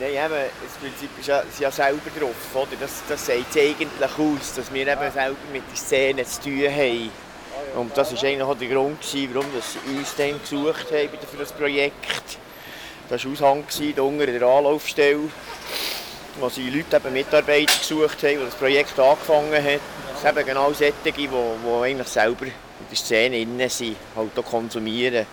Nein, eben, das Prinzip ist ja, ist ja selber drauf. Oder? Das, das sagt eigentlich aus, dass wir eben selber mit der Szene zu tun haben. Und das war eigentlich auch der Grund, warum wir uns dann gesucht haben für das Projekt. Das war Aushang hier unter der Anlaufstelle, wo sie Leute, eben Mitarbeiter gesucht haben, die das Projekt angefangen haben. Das sind genau solche, die, die eigentlich selber in der Szene innen sind, halt auch konsumieren.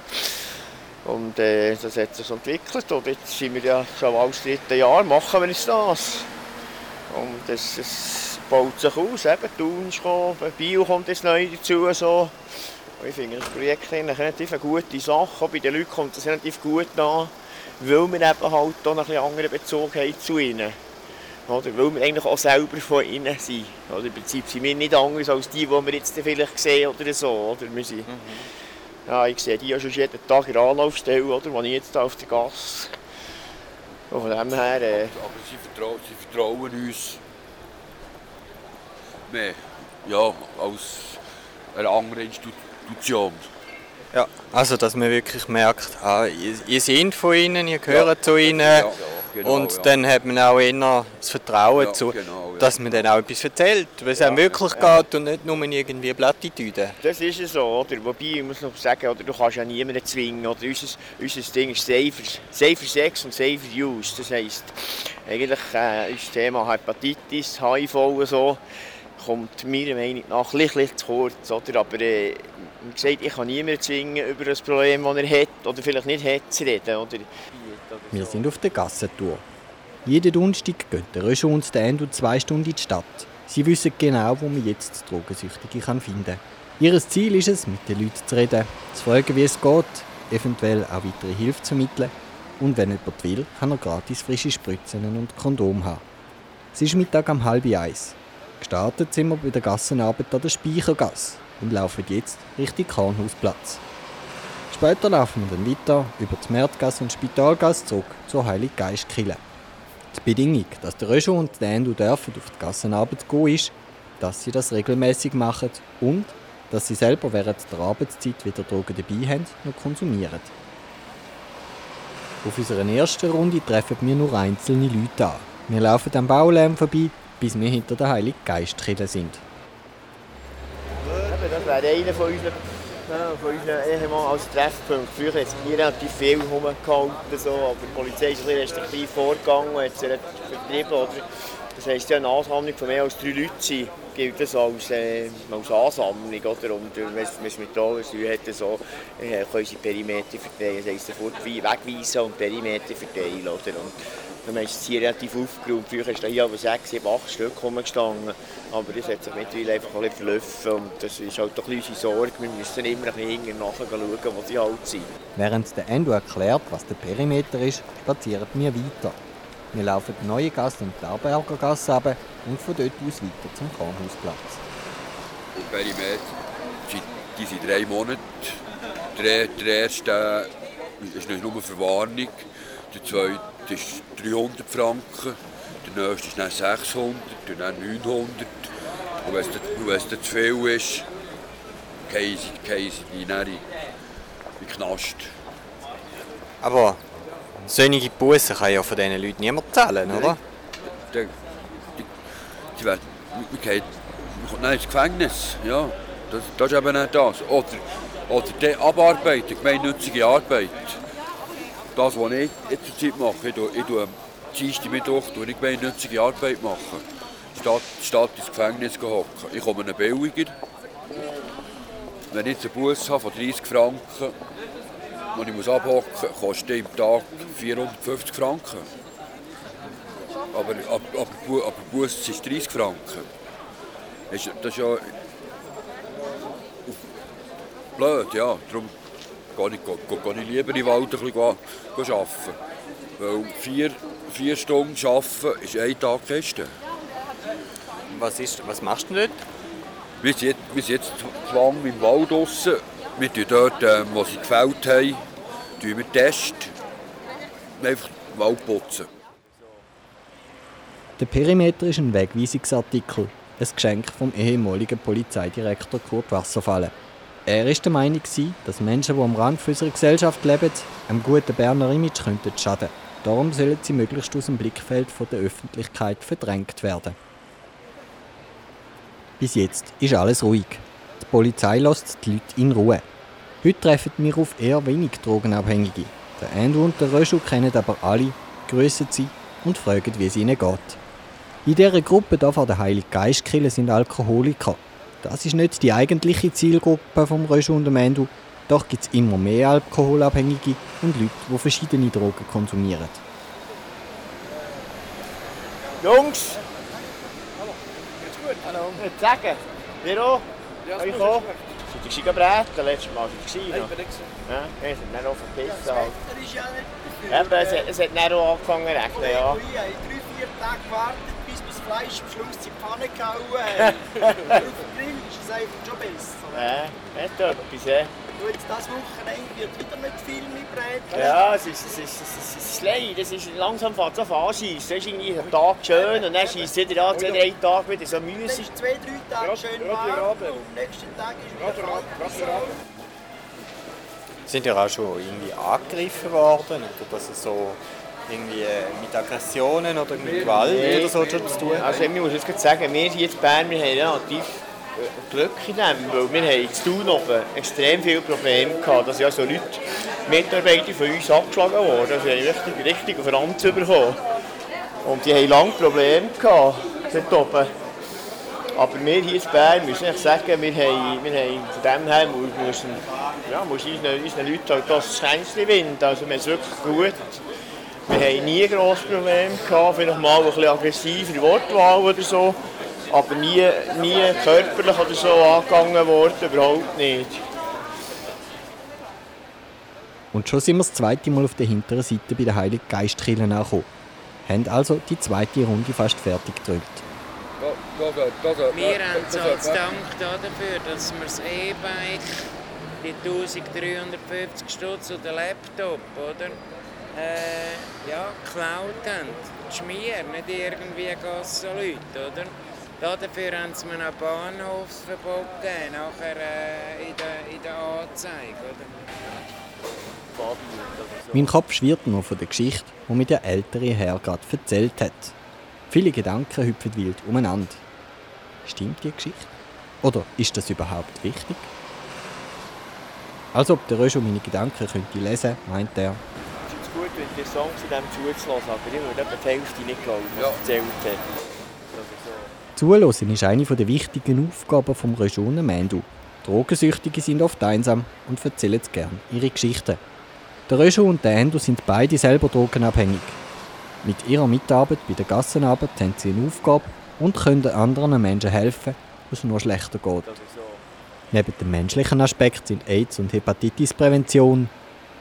Und äh, das hat sich entwickelt und jetzt sind wir ja schon als dritte Jahr, machen wir jetzt das. Und es, es baut sich aus, eben Thun ist gekommen, Bio kommt jetzt neu dazu. So. Und ich finde das Projekt relativ eine gute Sache, auch bei den Leuten kommt es relativ gut an, weil wir eben halt auch einen anderen Bezug haben zu ihnen. Oder weil wir eigentlich auch selber von ihnen sind. Oder Im Prinzip sind wir nicht anders als die, die wir jetzt vielleicht sehen oder so. Oder? Wir sind, mhm. Ja, ich sehe die ja schon jeden Tag in der Anlaufstelle, oder, wo ich jetzt auf der Gasse. Von dem her... Äh... Aber sie vertrauen, sie vertrauen uns mehr ja, als eine andere Institution. Ja, also dass man wirklich merkt, ah, ihr, ihr seid von ihnen, ihr gehört ja. zu ihnen. Ja. Genau, und ja. dann hat man auch eher das Vertrauen, ja, zu, genau, ja. dass man dann auch etwas erzählt, weil es einem wirklich geht und nicht nur irgendwie Plattitüden. Das ist es so, oder? Wobei, ich muss noch sagen, oder, du kannst ja niemanden zwingen. Oder? Unser, unser Ding ist safer, safer Sex und safer Use. Das heisst, eigentlich äh, ist das Thema Hepatitis, HIV und so, kommt meiner Meinung nach ein bisschen zu kurz. Oder? Aber äh, wie gesagt, ich kann niemanden zwingen, über das Problem, das er hat oder vielleicht nicht hat, zu reden. Oder? Wir sind auf der Gassentour. Jeden Donnerstag gehen der Röschel und der Endo zwei Stunden in die Stadt. Sie wissen genau, wo man jetzt Drogensüchtige finden kann. Ihr Ziel ist es, mit den Leuten zu reden, zu fragen, wie es geht, eventuell auch weitere Hilfe zu vermitteln. Und wenn jemand will, kann er gratis frische Spritzen und Kondom haben. Es ist Mittag um halb eins. Gestartet sind wir bei der Gassenarbeit an der Speichergasse und laufen jetzt Richtung Kornhausplatz. Später laufen wir dann weiter über die Märtgasse und Spitalgasse zurück zur Heiliggeistkille. Die Bedingung, dass der Röschel und der Endo dürfen auf die Gassenarbeit gehen, ist, dass sie das regelmäßig machen und dass sie selber während der Arbeitszeit wieder Drogen dabei haben und konsumieren. Auf unserer ersten Runde treffen wir nur einzelne Leute an. Wir laufen am Baulärm vorbei, bis wir hinter der Heiligen Geistkille sind. Einer von unseren ja, von unseren Ehemann als Treffpunkt. Früher hat es hier relativ viel rumgehalten, so, aber die Polizei ist ein bisschen restriktiv vorgegangen und hat vertrieben. Oder? Das heisst, ja, eine Ansammlung von mehr als drei Leuten gilt das als, äh, als Ansammlung. Oder? Und wenn es mit Drogen hat, so, äh, können sie Perimeter verteilen. Das heisst, sofort wegweisen und Perimeter verteilen. Dann ist es hier relativ aufgeräumt. Früher ist da hier aber sechs, sieben, acht Stück rumgestanden. Aber das hat sich mittlerweile einfach ein bisschen verlaufen. Und das ist halt doch unsere Sorge. Wir müssen immer ein bisschen nachher schauen, wo sie halt sind. Während der Endo erklärt, was der Perimeter ist, spazieren wir weiter. Wir laufen die neue Gasse und die Arberger Gasse runter und von dort aus weiter zum Kornhausplatz. Der Perimeter, die sind drei Monate. Der, der erste ist nicht nur Verwarnung, der zweite ist 300 Franken, der nächste ist dann 600, dann 900. Und wenn es dann zu viel ist, gehen sie, die in den Knast. Aber solche Bussen kann ja von diesen Leuten niemand zahlen, oder? Die, die, die werden, man, geht, man kommt ins Gefängnis. Ja, das, das ist eben nicht das. Oder, oder die Abarbeiten, gemeinnützige Arbeit das, was ich jetzt zur Zeit mache, ich tue, ich tue Mittwoch tue ich gemeinnützige Arbeit machen. Statt, statt ins Gefängnis zu hocken. Ich komme einen billiger. Wenn ich einen Bus habe von 30 Franken, den ich muss abhocken kostet im Tag 450 Franken. Aber, aber, aber, aber Bus ist 30 Franken. Das ist ja blöd, ja. Darum gehe ich, gehe, gehe ich lieber im Wald ein bisschen arbeiten. Weil vier, vier Stunden arbeiten ist ein Tag Kästen. Was, ist, was machst du dort? Wir sind jetzt, wir sind jetzt zwang im Wald draussen. Wir testen dort, ähm, wo sie gefällt haben, wir testen. Einfach den Wald putzen. Der Perimeter ist ein Wegweisungsartikel, ein Geschenk vom ehemaligen Polizeidirektor Kurt Wasserfallen. Er war der Meinung, dass Menschen, die am Rand unserer Gesellschaft leben, einem guten Berner Image könnten schaden Darum sollen sie möglichst aus dem Blickfeld der Öffentlichkeit verdrängt werden. Bis jetzt ist alles ruhig. Die Polizei lässt die Leute in Ruhe. Heute treffen wir auf eher wenig Drogenabhängige. Der Andrew und der Röschel kennen aber alle, grüßen sie und fragen, wie es ihnen geht. In dieser Gruppe hier vor der Heilige Geistkille sind Alkoholiker. Das ist nicht die eigentliche Zielgruppe vom Röschel und dem Andrew, doch gibt es immer mehr Alkoholabhängige und Leute, die verschiedene Drogen konsumieren. Jungs! Hallo. Geht's gut? Hallo. Ich sagen, wir auch? Ja, ich auch. Sind Sie gebräten letztes Mal? Ich bin nicht Ja, wir sind dann auch verpisst. Ja, das Wetter ist ja nicht. Eben, es, es hat dann auch angefangen zu regnen, ja. Ich habe drei, vier Tage gewartet, Fleisch am Schluss in die Pfanne gehauen hat. Auf dem Grill ist es einfach schon besser. Ja, hat etwas, ja. Und jetzt das Wochenende wird wieder nicht viel mitbrechen. Ja, es ist, es ist, es ist, es langsam fährt es an anschiessen. Es ist irgendwie ein Tag schön und dann schießt es wieder an, zwei, drei Tage wieder so müßig. Es ist zwei, drei Tage schön warm und am nächsten Tag ist es wieder kalt. Sind ja auch schon irgendwie angegriffen worden oder dass es so irgendwie mit Aggressionen oder mit Gewalt nee, oder so zu tun Also ich muss jetzt sagen, wir hier in Bern, wir haben relativ Glück in dem, weil wir haben zu tun oben extrem viele Probleme gehabt, dass ja so Leute, Mitarbeiter von uns abgeschlagen wurden, also haben richtig, richtig auf Rand bekommen. Und die haben lange Probleme gehabt, dort oben. Aber wir hier in Bern müssen ich sagen, wir haben, wir haben von dem her müssen, ja, muss unseren, unseren Leuten halt das Schänzchen winden. Also wir haben es wirklich gut. Wir haben nie grosse Probleme gehabt, vielleicht mal ein bisschen aggressive Wortwahl oder so aber nie, nie körperlich oder so angegangen worden, überhaupt nicht. Und schon sind wir das zweite Mal auf der hinteren Seite bei der Heiligen Geistkirche angekommen. Haben also die zweite Runde fast fertig gedrückt. Wir haben so als Dank dafür, dass wir das E-Bike, die 1350 Stutz und den Laptop, oder? Äh, ja, geklaut haben. Schmier, nicht irgendwie Gassenleute, oder? Dafür haben sie mir ein Bahnhofsverbot gegeben, nachher äh, in, der, in der Anzeige. Oder? Mein Kopf schwirrt nur von der Geschichte, die mir der ältere Herr gerade erzählt hat. Viele Gedanken hüpfen wild umeinander. Stimmt die Geschichte? Oder ist das überhaupt wichtig? Als ob der Röschel meine Gedanken könnte lesen, meint er. Es ist gut, wenn die Songs in diesem zuzulassen, aber ich würde etwa die Hälfte nicht glauben, was ja. er erzählt hat. Zuhören ist eine der wichtigen Aufgaben des Regionen Mendu. Drogensüchtige sind oft einsam und erzählen gerne ihre Geschichten. Der Rejo und der Endo sind beide selber drogenabhängig. Mit ihrer Mitarbeit bei der Gassenarbeit haben sie eine Aufgabe und können anderen Menschen helfen, wo es nur schlechter geht. Neben dem menschlichen Aspekt sind AIDS- und Hepatitis-Prävention,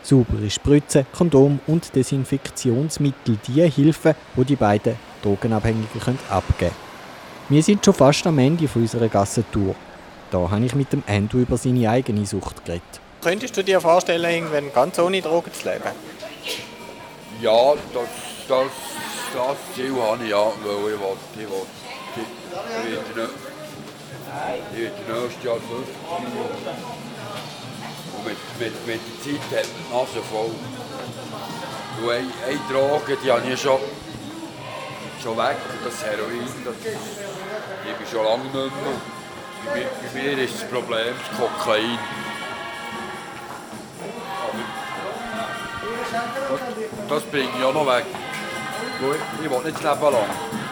saubere Spritzen, Kondom und Desinfektionsmittel die Hilfen, die die beiden Drogenabhängigen abgeben können. Wir sind schon fast am Ende unserer Gassentour. Da habe ich mit dem Endo über seine eigene Sucht geredet. Könntest du dir vorstellen, irgendwann ganz ohne Drogen zu leben? Ja, das, das, das Ziel habe ich ja, weil ich will, ich will, ich will, ich will nächstes Jahr 50 und mit, mit, mit der Zeit hat die Nase voll. Und eine, Droge, die habe ich schon, schon weg, das Heroin, das, ich bin schon lange nicht mehr. Bei mir, bei mir ist das Problem das Kokain. Aber das, das bringe ich weg. Ich will nicht das Leben lang.